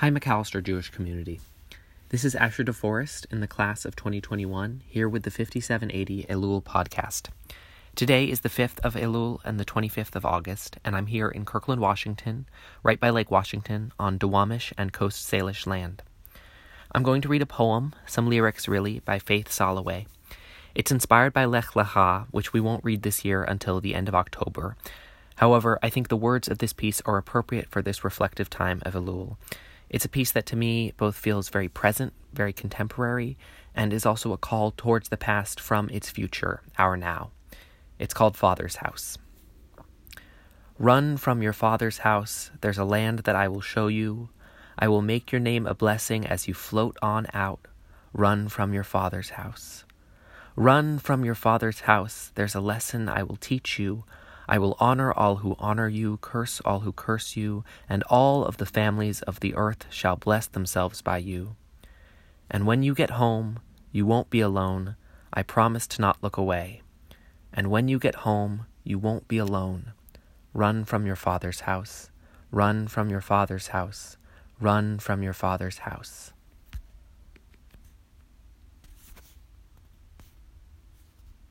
Hi, Macalester Jewish community. This is Asher DeForest in the class of 2021, here with the 5780 Elul podcast. Today is the 5th of Elul and the 25th of August, and I'm here in Kirkland, Washington, right by Lake Washington, on Duwamish and Coast Salish land. I'm going to read a poem, some lyrics really, by Faith Soloway. It's inspired by Lech Lecha, which we won't read this year until the end of October. However, I think the words of this piece are appropriate for this reflective time of Elul. It's a piece that to me both feels very present, very contemporary, and is also a call towards the past from its future, our now. It's called Father's House. Run from your father's house, there's a land that I will show you. I will make your name a blessing as you float on out. Run from your father's house. Run from your father's house, there's a lesson I will teach you. I will honor all who honor you, curse all who curse you, and all of the families of the earth shall bless themselves by you. And when you get home, you won't be alone. I promise to not look away. And when you get home, you won't be alone. Run from your father's house. Run from your father's house. Run from your father's house.